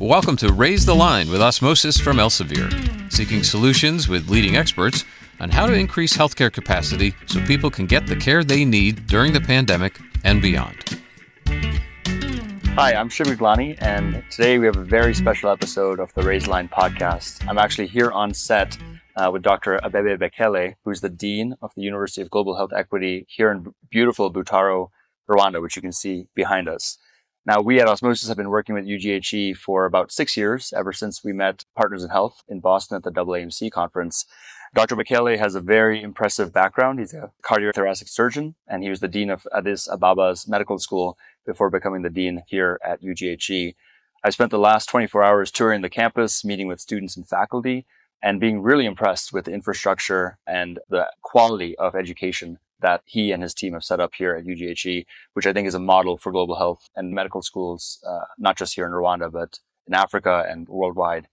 Welcome to Raise the Line with Osmosis from Elsevier, seeking solutions with leading experts on how to increase healthcare capacity so people can get the care they need during the pandemic and beyond. Hi, I'm Shiv Gaglani, and today we have a very special episode of the Raise Line podcast. I'm actually here on set uh, with Dr. Abebe Bekele, who's the Dean of the University of Global Health Equity here in beautiful Butaro, Rwanda, which you can see behind us. Now, we at Osmosis have been working with UGHE for about six years, ever since we met Partners in Health in Boston at the AAMC conference. Dr. Bekele has a very impressive background. He's a cardiothoracic surgeon, and he was the dean of Addis Ababa's medical school before becoming the dean here at UGHE. I spent the last 24 hours touring the campus, meeting with students and faculty, and being really impressed with the infrastructure and the quality of education that he and his team have set up here at UGHE, which I think is a model for global health and medical schools, uh, not just here in Rwanda, but in Africa and worldwide.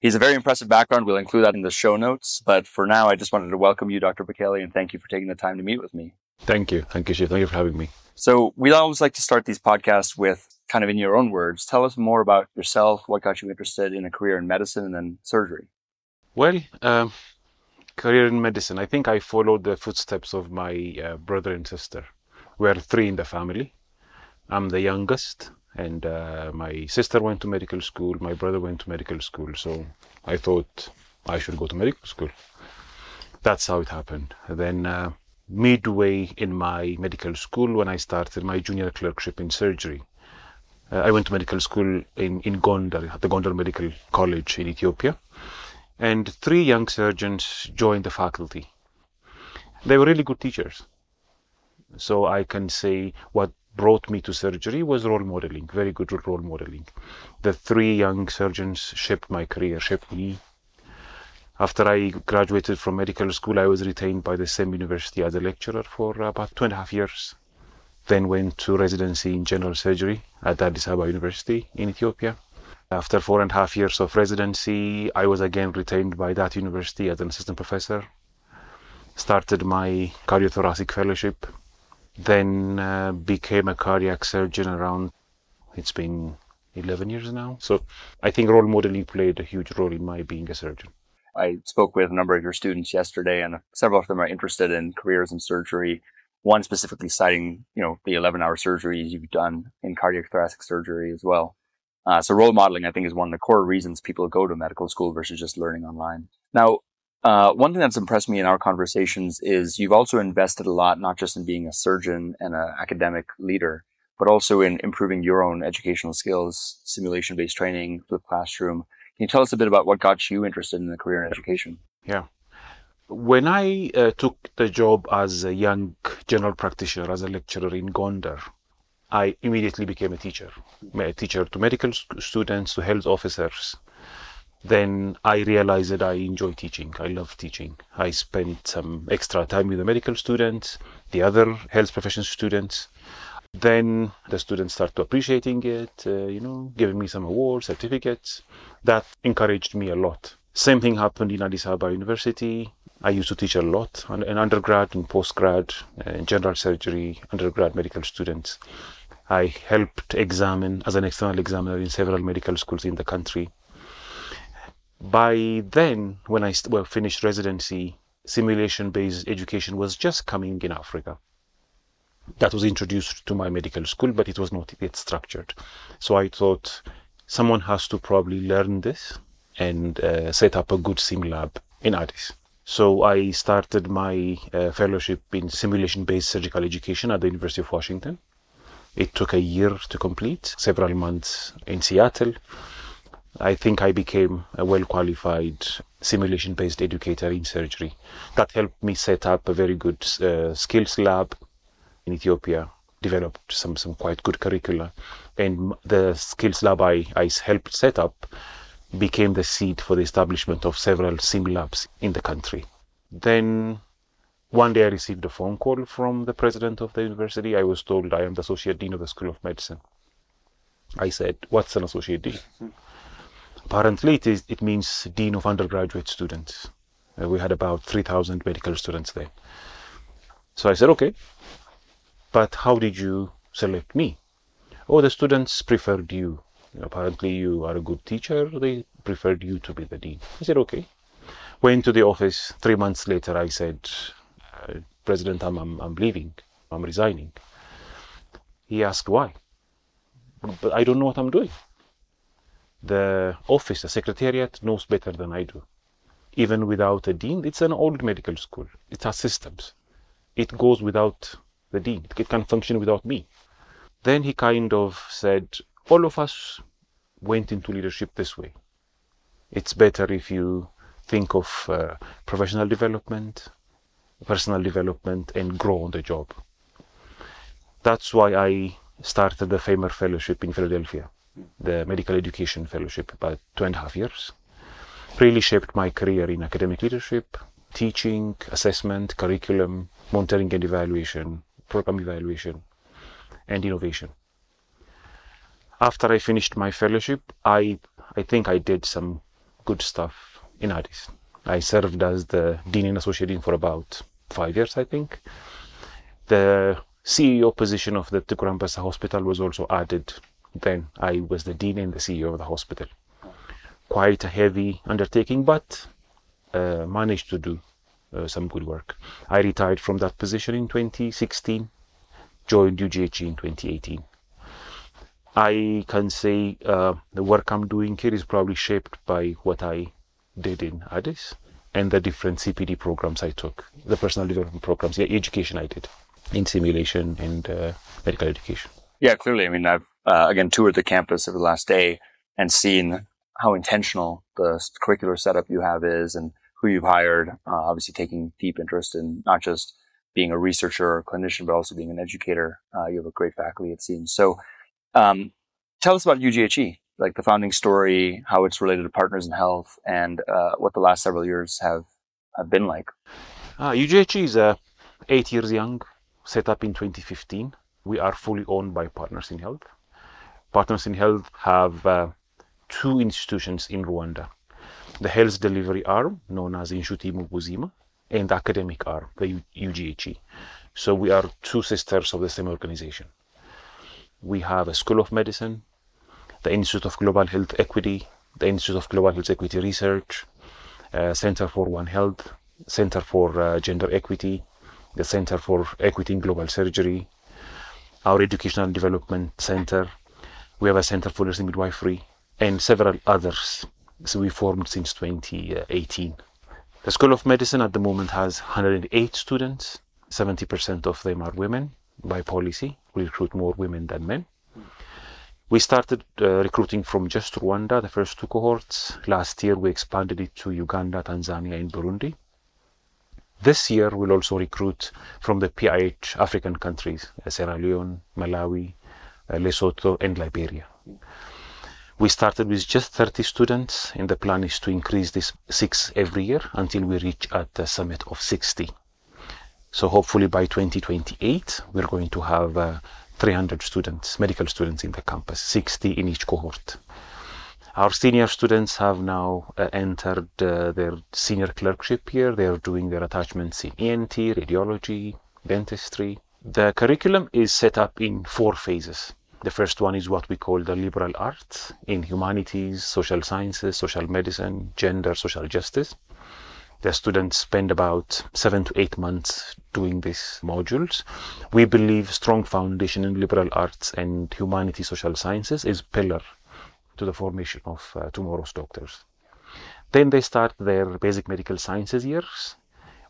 He's a very impressive background. We'll include that in the show notes. But for now, I just wanted to welcome you, Dr. Bekele, and thank you for taking the time to meet with me. Thank you. Thank you, Shiv. Thank you for having me. So we always like to start these podcasts with kind of in your own words. Tell us more about yourself, what got you interested in a career in medicine and then surgery. Well, um, career in medicine. I think I followed the footsteps of my uh, brother and sister. We're three in the family. I'm the youngest, and uh, my sister went to medical school. My brother went to medical school. So I thought I should go to medical school. That's how it happened. Then, uh, midway in my medical school, when I started my junior clerkship in surgery, uh, I went to medical school in, in Gondar, at the Gondar Medical College in Ethiopia and three young surgeons joined the faculty. They were really good teachers. So I can say what brought me to surgery was role modeling, very good role modeling. The three young surgeons shaped my career, shaped me. After I graduated from medical school, I was retained by the same university as a lecturer for about two and a half years. Then went to residency in general surgery at Addis Ababa University in Ethiopia. After four and a half years of residency, I was again retained by that university as an assistant professor. Started my cardiothoracic fellowship, then uh, became a cardiac surgeon around, it's been 11 years now. So I think role modeling played a huge role in my being a surgeon. I spoke with a number of your students yesterday, and several of them are interested in careers in surgery. One specifically citing, you know, the 11 hour surgeries you've done in cardiac thoracic surgery as well. Uh, so role modeling, I think, is one of the core reasons people go to medical school versus just learning online. Now, uh, one thing that's impressed me in our conversations is you've also invested a lot, not just in being a surgeon and an academic leader, but also in improving your own educational skills, simulation-based training, flipped classroom. Can you tell us a bit about what got you interested in a career in education? Yeah. When I uh, took the job as a young general practitioner, as a lecturer in Gondar, I immediately became a teacher, a teacher to medical students, to health officers. Then I realized that I enjoy teaching. I love teaching. I spent some extra time with the medical students, the other health profession students. Then the students start to appreciating it, uh, you know, giving me some awards, certificates. That encouraged me a lot. Same thing happened in Addis Ababa University. I used to teach a lot in undergrad and postgrad, uh, general surgery, undergrad medical students. I helped examine as an external examiner in several medical schools in the country. By then, when I well, finished residency, simulation based education was just coming in Africa. That was introduced to my medical school, but it was not yet structured. So I thought someone has to probably learn this and uh, set up a good sim lab in Addis. So I started my uh, fellowship in simulation based surgical education at the University of Washington. It took a year to complete, several months in Seattle. I think I became a well qualified simulation based educator in surgery. That helped me set up a very good uh, skills lab in Ethiopia, developed some, some quite good curricula. And the skills lab I, I helped set up became the seed for the establishment of several sim labs in the country. Then one day I received a phone call from the president of the university. I was told I am the associate dean of the School of Medicine. I said, What's an associate dean? Apparently, it, is, it means dean of undergraduate students. Uh, we had about 3,000 medical students there. So I said, Okay. But how did you select me? Oh, the students preferred you. Apparently, you are a good teacher. They preferred you to be the dean. I said, okay. Went to the office. Three months later, I said, President, I'm, I'm, I'm leaving. I'm resigning. He asked why. But I don't know what I'm doing. The office, the secretariat knows better than I do. Even without a dean, it's an old medical school. It has systems. It goes without the dean. It can function without me. Then he kind of said, all of us went into leadership this way. It's better if you think of uh, professional development, personal development, and grow on the job. That's why I started the FAIMER Fellowship in Philadelphia, the Medical Education Fellowship, about two and a half years. Really shaped my career in academic leadership, teaching, assessment, curriculum, monitoring and evaluation, program evaluation, and innovation. After I finished my fellowship, I, I think I did some good stuff in Addis. I served as the Dean and Associate Dean for about five years, I think. The CEO position of the Tikur Anbessa Hospital was also added. Then I was the Dean and the CEO of the hospital. Quite a heavy undertaking, but uh, managed to do uh, some good work. I retired from that position in 2016, joined UGHE in 2018. I can say uh, the work I'm doing here is probably shaped by what I did in Addis and the different CPD programs I took, the personal development programs, the education I did in simulation and uh, medical education. Yeah, clearly. I mean, I've uh, again toured the campus over the last day and seen how intentional the curricular setup you have is and who you've hired. Uh, obviously, taking deep interest in not just being a researcher or clinician, but also being an educator. Uh, you have a great faculty, it seems. So, um, tell us about UGHE, like the founding story, how it's related to partners in health, and uh, what the last several years have, have been like. UGHE is uh, eight years young, set up in 2015. We are fully owned by Partners in Health. Partners in Health have uh, two institutions in Rwanda the health delivery arm, known as Inshuti Mu Buzima, and the academic arm, the UGHE. So we are two sisters of the same organization. We have a School of Medicine, the Institute of Global Health Equity, the Institute of Global Health Equity Research, uh, Center for One Health, Center for uh, Gender Equity, the Center for Equity in Global Surgery, our Educational Development Center. We have a Center for Nursing Midwifery, and several others. So we formed since 2018. The School of Medicine at the moment has 108 students. 70% of them are women by policy. We recruit more women than men. We started uh, recruiting from just Rwanda, the first two cohorts. Last year, we expanded it to Uganda, Tanzania, and Burundi. This year, we'll also recruit from the PIH African countries, uh, Sierra Leone, Malawi, uh, Lesotho, and Liberia. We started with just 30 students, and the plan is to increase this six every year until we reach at a summit of 60. So hopefully by 2028, we're going to have uh, 300 students, medical students in the campus, 60 in each cohort. Our senior students have now uh, entered uh, their senior clerkship year. They are doing their attachments in ENT, radiology, dentistry. The curriculum is set up in four phases. The first one is what we call the liberal arts in humanities, social sciences, social medicine, gender, social justice. The students spend about seven to eight months doing these modules. We believe strong foundation in liberal arts and humanities, social sciences is pillar to the formation of uh, tomorrow's doctors. Then they start their basic medical sciences years.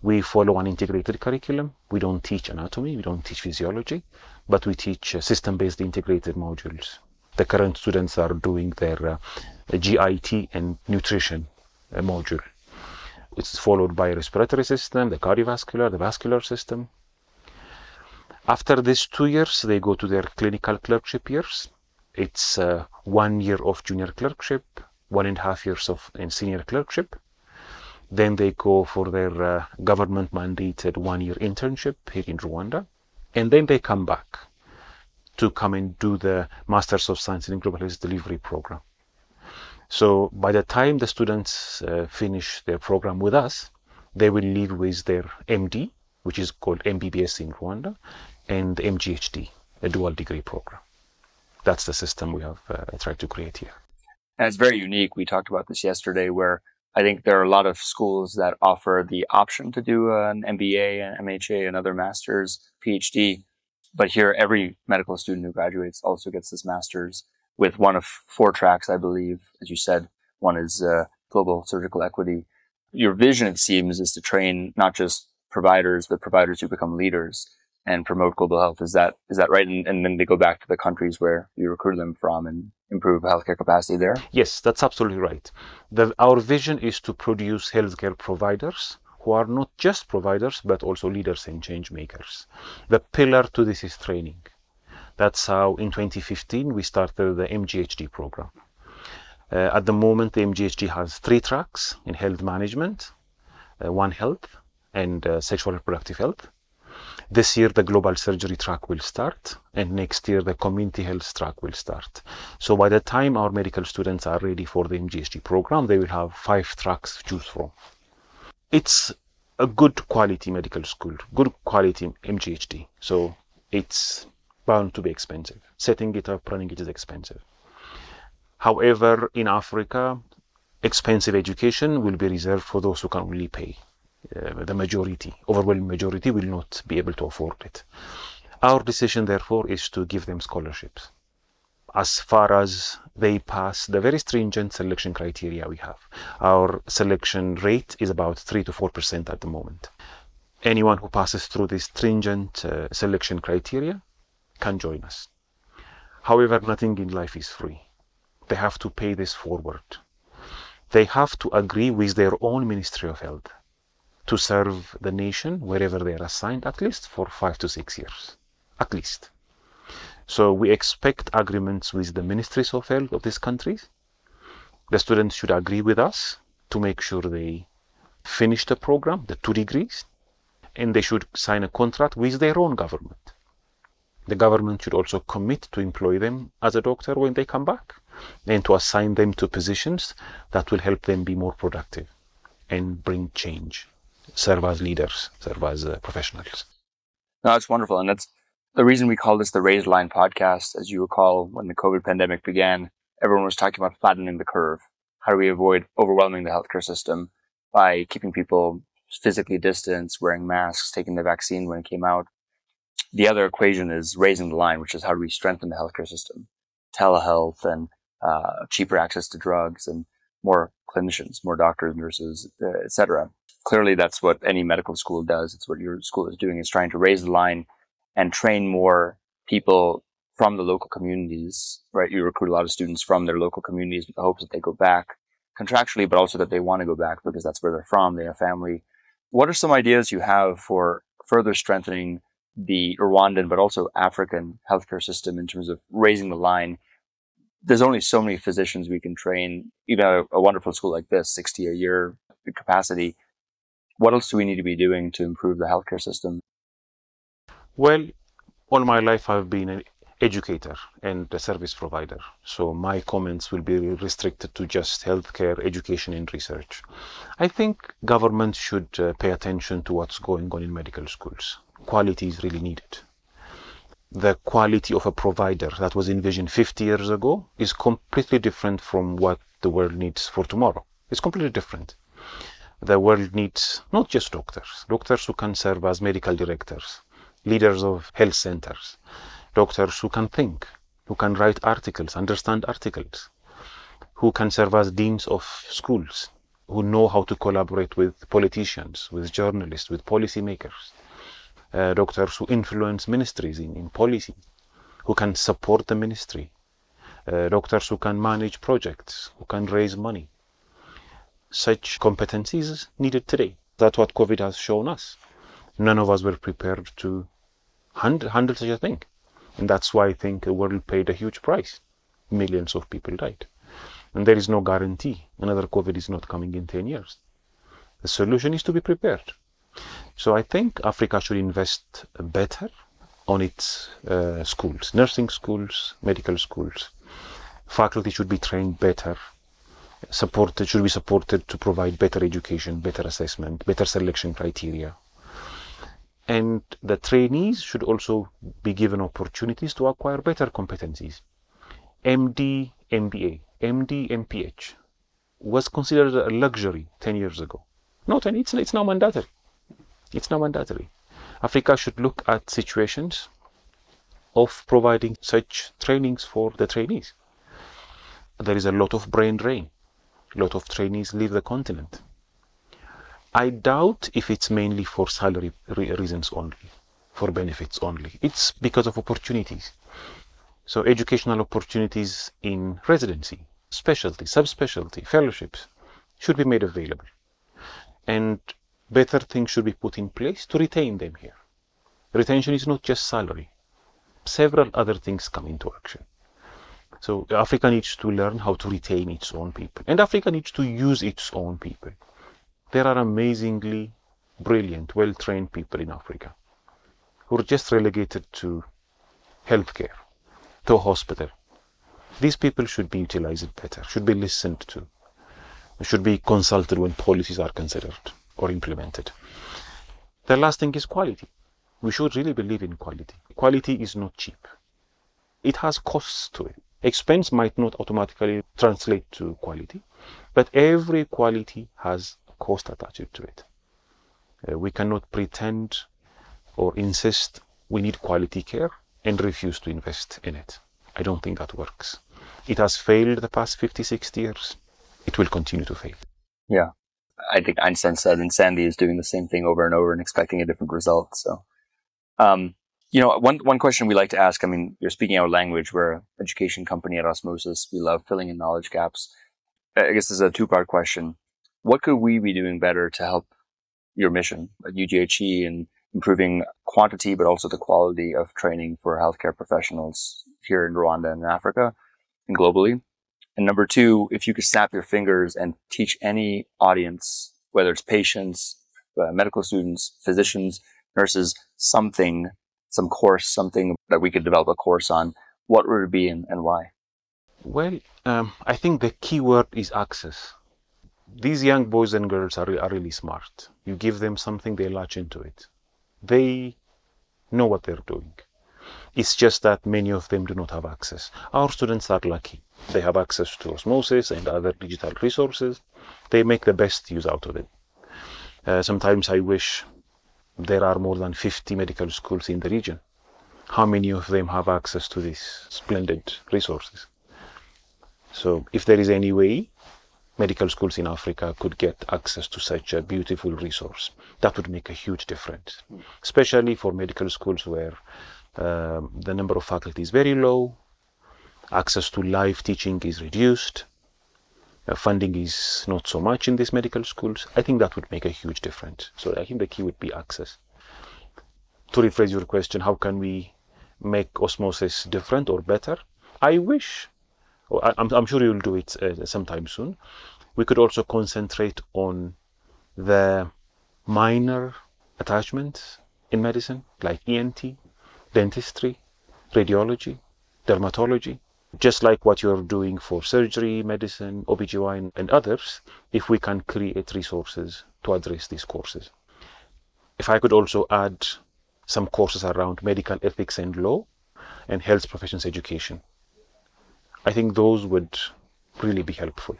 We follow an integrated curriculum. We don't teach anatomy, we don't teach physiology, but we teach uh, system-based integrated modules. The current students are doing their uh, GIT and nutrition uh, module. It's followed by respiratory system, the cardiovascular, the vascular system. After these two years, they go to their clinical clerkship years. It's uh, one year of junior clerkship, one and a half years of in senior clerkship. Then they go for their uh, government mandated one year internship here in Rwanda. And then they come back to come and do the Masters of Science in Global Health Delivery program. So by the time the students uh, finish their program with us, they will leave with their MD, which is called MBBS in Rwanda, and MGHD, a dual degree program. That's the system we have uh, tried to create here. And it's very unique. We talked about this yesterday where I think there are a lot of schools that offer the option to do an MBA, an MHA, another master's, PhD. But here, every medical student who graduates also gets this master's with one of four tracks, I believe. As you said, one is uh, global surgical equity. Your vision, it seems, is to train not just providers, but providers who become leaders and promote global health. Is that is that right? And, and then they go back to the countries where you recruit them from and improve healthcare capacity there. Yes, that's absolutely right. The, our vision is to produce healthcare providers who are not just providers but also leaders and change makers. The pillar to this is training. That's how in 2015 we started the MGHD program. Uh, at the moment, the MGHD has three tracks in health management, uh, One Health, and uh, sexual reproductive health. This year, the global surgery track will start, and next year, the community health track will start. So, by the time our medical students are ready for the MGHD program, they will have five tracks to choose from. It's a good quality medical school, good quality MGHD. So, it's bound to be expensive. Setting it up, running it is expensive. However, in Africa, expensive education will be reserved for those who can only pay uh, the majority, overwhelming majority, will not be able to afford it. Our decision, therefore, is to give them scholarships as far as they pass the very stringent selection criteria we have. Our selection rate is about 3 to 4% at the moment. Anyone who passes through this stringent uh, selection criteria can join us. However, nothing in life is free. They have to pay this forward. They have to agree with their own Ministry of Health to serve the nation wherever they are assigned, at least for five to six years. At least. So we expect agreements with the ministries of health of these countries. The students should agree with us to make sure they finish the program, the two degrees, and they should sign a contract with their own government. The government should also commit to employ them as a doctor when they come back and to assign them to positions that will help them be more productive and bring change serve as leaders, serve as uh, professionals. No, that's wonderful. And that's the reason we call this the Raised Line podcast. As you recall, when the COVID pandemic began, everyone was talking about flattening the curve. How do we avoid overwhelming the healthcare system by keeping people physically distanced, wearing masks, taking the vaccine when it came out? The other equation is raising the line, which is how do we strengthen the healthcare system? Telehealth and uh, cheaper access to drugs and more clinicians, more doctors, nurses, uh, etc clearly that's what any medical school does. It's what your school is doing is trying to raise the line and train more people from the local communities, right? You recruit a lot of students from their local communities with the hopes that they go back contractually, but also that they want to go back because that's where they're from. They have family. What are some ideas you have for further strengthening the Rwandan, but also African healthcare system in terms of raising the line? There's only so many physicians we can train. Even a, a wonderful school like this, 60 a year capacity, what else do we need to be doing to improve the healthcare system? Well, all my life I've been an educator and a service provider. So my comments will be restricted to just healthcare, education, and research. I think government should uh, pay attention to what's going on in medical schools. Quality is really needed. The quality of a provider that was envisioned 50 years ago is completely different from what the world needs for tomorrow. It's completely different the world needs not just doctors, doctors who can serve as medical directors, leaders of health centers, doctors who can think, who can write articles, understand articles, who can serve as deans of schools, who know how to collaborate with politicians, with journalists, with policymakers, uh, doctors who influence ministries in, in policy, who can support the ministry, uh, doctors who can manage projects, who can raise money, such competencies needed today. That's what COVID has shown us. None of us were prepared to handle, handle such a thing. And that's why I think the world paid a huge price. Millions of people died. And there is no guarantee another COVID is not coming in 10 years. The solution is to be prepared. So I think Africa should invest better on its uh, schools, nursing schools, medical schools. Faculty should be trained better supported should be supported to provide better education, better assessment, better selection criteria. And the trainees should also be given opportunities to acquire better competencies. MD, MBA, MD, MPH was considered a luxury 10 years ago. Not, and it's, it's now mandatory. It's now mandatory. Africa should look at situations of providing such trainings for the trainees. There is a lot of brain drain. A lot of trainees leave the continent. I doubt if it's mainly for salary reasons only, for benefits only. It's because of opportunities. So, educational opportunities in residency, specialty, subspecialty, fellowships should be made available. And better things should be put in place to retain them here. Retention is not just salary, several other things come into action. So, Africa needs to learn how to retain its own people, and Africa needs to use its own people. There are amazingly brilliant, well trained people in Africa who are just relegated to healthcare, to a hospital. These people should be utilized better, should be listened to, should be consulted when policies are considered or implemented. The last thing is quality. We should really believe in quality. Quality is not cheap. It has costs to it. Expense might not automatically translate to quality, but every quality has cost attached to it. Uh, we cannot pretend or insist we need quality care and refuse to invest in it. I don't think that works. It has failed the past 50, 60 years. It will continue to fail. Yeah. I think Einstein said insanity is doing the same thing over and over and expecting a different result. So, um, you know, one, one question we like to ask, I mean, you're speaking our language. We're an education company at Osmosis. We love filling in knowledge gaps. I guess this is a two part question what could we be doing better to help your mission at UGHE in improving quantity, but also the quality of training for healthcare professionals here in Rwanda and in Africa and globally? And number two, if you could snap your fingers and teach any audience, whether it's patients, uh, medical students, physicians, nurses, something, some course, something that we could develop a course on, what would it be and, and why? Well, um, I think the key word is access these young boys and girls are, are really smart. You give them something, they latch into it. They know what they're doing. It's just that many of them do not have access. Our students are lucky. They have access to osmosis and other digital resources. They make the best use out of it. Uh, sometimes I wish there are more than 50 medical schools in the region. How many of them have access to these splendid resources? So, if there is any way medical schools in Africa could get access to such a beautiful resource. That would make a huge difference, especially for medical schools where um, the number of faculty is very low, access to live teaching is reduced, uh, funding is not so much in these medical schools. I think that would make a huge difference. So I think the key would be access. To rephrase your question, how can we make osmosis different or better? I wish I'm, I'm sure you'll do it uh, sometime soon. We could also concentrate on the minor attachments in medicine, like ENT, dentistry, radiology, dermatology, just like what you're doing for surgery, medicine, OBGYN, and others, if we can create resources to address these courses. If I could also add some courses around medical ethics and law and health professions education. I think those would really be helpful.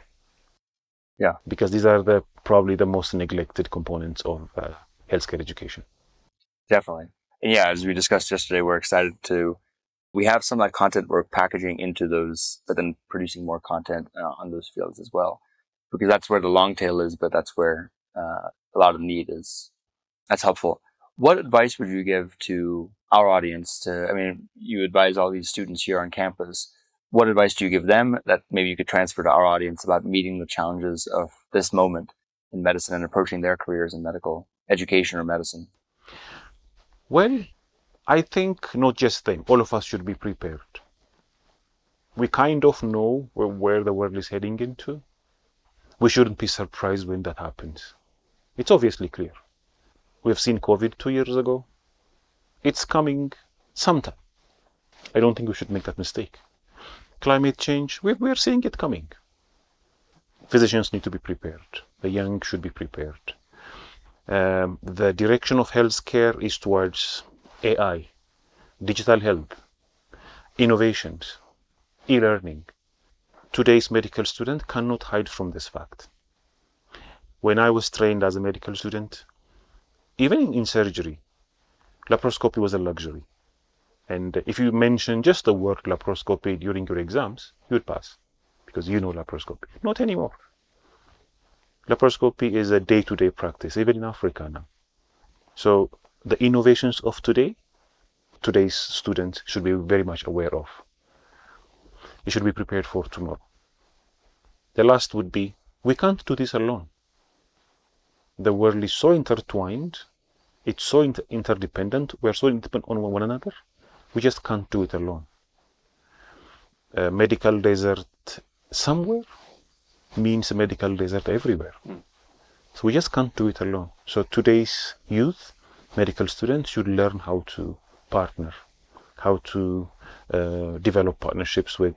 Yeah. Because these are the probably the most neglected components of uh, healthcare education. Definitely. And yeah, as we discussed yesterday, we're excited to we have some of that content we're packaging into those, but then producing more content uh, on those fields as well, because that's where the long tail is, but that's where uh, a lot of need is. That's helpful. What advice would you give to our audience? To I mean, you advise all these students here on campus what advice do you give them that maybe you could transfer to our audience about meeting the challenges of this moment in medicine and approaching their careers in medical education or medicine? Well, I think not just them, all of us should be prepared. We kind of know where, where the world is heading into. We shouldn't be surprised when that happens. It's obviously clear. We've seen COVID two years ago. It's coming sometime. I don't think we should make that mistake climate change, we're, we're seeing it coming. Physicians need to be prepared. The young should be prepared. Um, the direction of healthcare is towards AI, digital health, innovations, e-learning. Today's medical student cannot hide from this fact. When I was trained as a medical student, even in surgery, laparoscopy was a luxury. And if you mention just the word laparoscopy during your exams, you would pass because you know laparoscopy. Not anymore. Laparoscopy is a day to day practice, even in Africa now. So the innovations of today, today's students should be very much aware of. You should be prepared for tomorrow. The last would be we can't do this alone. The world is so intertwined, it's so inter- interdependent, we're so dependent on one another, we just can't do it alone. A medical desert somewhere means a medical desert everywhere. Mm. So we just can't do it alone. So today's youth, medical students, should learn how to partner, how to uh, develop partnerships with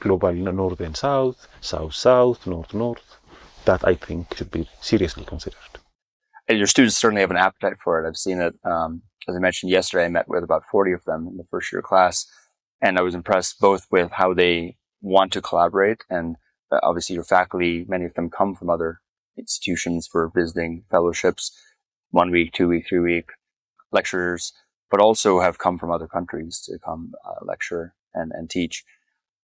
global north and south, south south, north north. That I think should be seriously considered. And your students certainly have an appetite for it. I've seen it. Um, as I mentioned yesterday, I met with about 40 of them in the first year class, and I was impressed both with how they want to collaborate and uh, obviously your faculty, many of them come from other institutions for visiting fellowships, one week, two week, three week lecturers, but also have come from other countries to come uh, lecture and, and teach.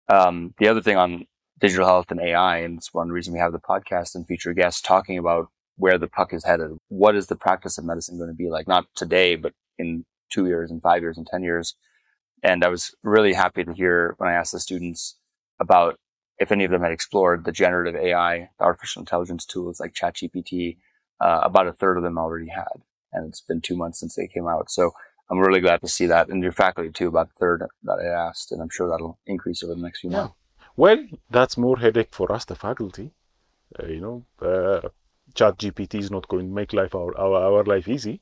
Um, the other thing on digital health and AI, and it's one reason we have the podcast and feature guests talking about where the puck is headed. What is the practice of medicine going to be like? Not today, but in two years and five years and 10 years. And I was really happy to hear when I asked the students about if any of them had explored the generative AI, the artificial intelligence tools like ChatGPT, uh, about a third of them already had. And it's been two months since they came out. So I'm really glad to see that. And your faculty too, about a third that I asked. And I'm sure that'll increase over the next few yeah. months. Well, that's more headache for us, the faculty. Uh, you know, uh, ChatGPT is not going to make life our, our, our life easy,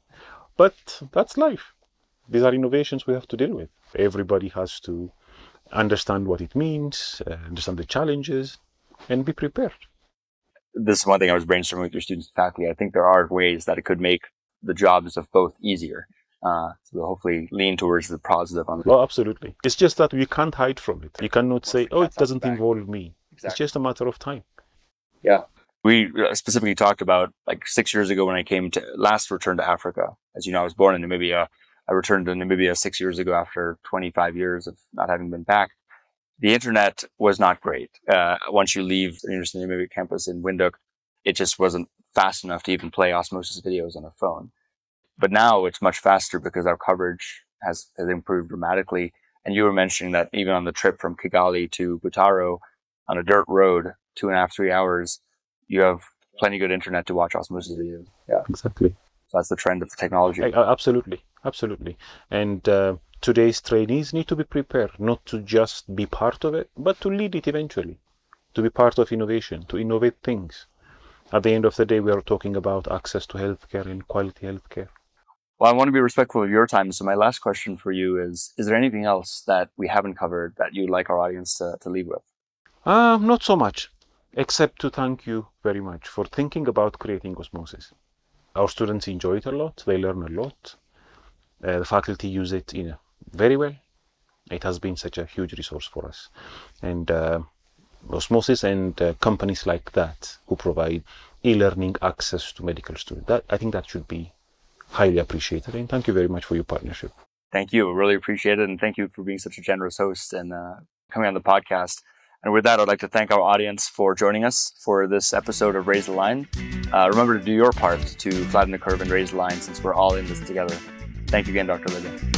but that's life. These are innovations we have to deal with. Everybody has to understand what it means, uh, understand the challenges, and be prepared. This is one thing I was brainstorming with your students and faculty. I think there are ways that it could make the jobs of both easier. Uh, so we'll hopefully lean towards the positive on Well, absolutely. It's just that we can't hide from it. You cannot say, oh, it doesn't involve me. Exactly. It's just a matter of time. Yeah. We uh, specifically talked about like six years ago when I came to last return to Africa. As you know, I was born in Namibia I returned to Namibia six years ago after 25 years of not having been back. The internet was not great. Uh, once you leave the University of Namibia campus in Windhoek, it just wasn't fast enough to even play osmosis videos on a phone. But now it's much faster because our coverage has, has improved dramatically. And you were mentioning that even on the trip from Kigali to Butaro on a dirt road, two and a half, three hours, you have plenty good internet to watch osmosis videos. Yeah, exactly. So that's the trend of the technology. Absolutely, absolutely. And uh, today's trainees need to be prepared not to just be part of it, but to lead it eventually, to be part of innovation, to innovate things. At the end of the day, we are talking about access to healthcare and quality healthcare. Well, I want to be respectful of your time. So my last question for you is, is there anything else that we haven't covered that you'd like our audience to, to leave with? Uh, not so much, except to thank you very much for thinking about creating osmosis our students enjoy it a lot. They learn a lot. Uh, the faculty use it in know, very well. It has been such a huge resource for us. And uh, Osmosis and uh, companies like that who provide e-learning access to medical students, that, I think that should be highly appreciated. And thank you very much for your partnership. Thank you. Really appreciate it. And thank you for being such a generous host and uh, coming on the podcast. And with that, I'd like to thank our audience for joining us for this episode of Raise the Line. Uh, remember to do your part to flatten the curve and raise the line since we're all in this together. Thank you again, Dr. Libya.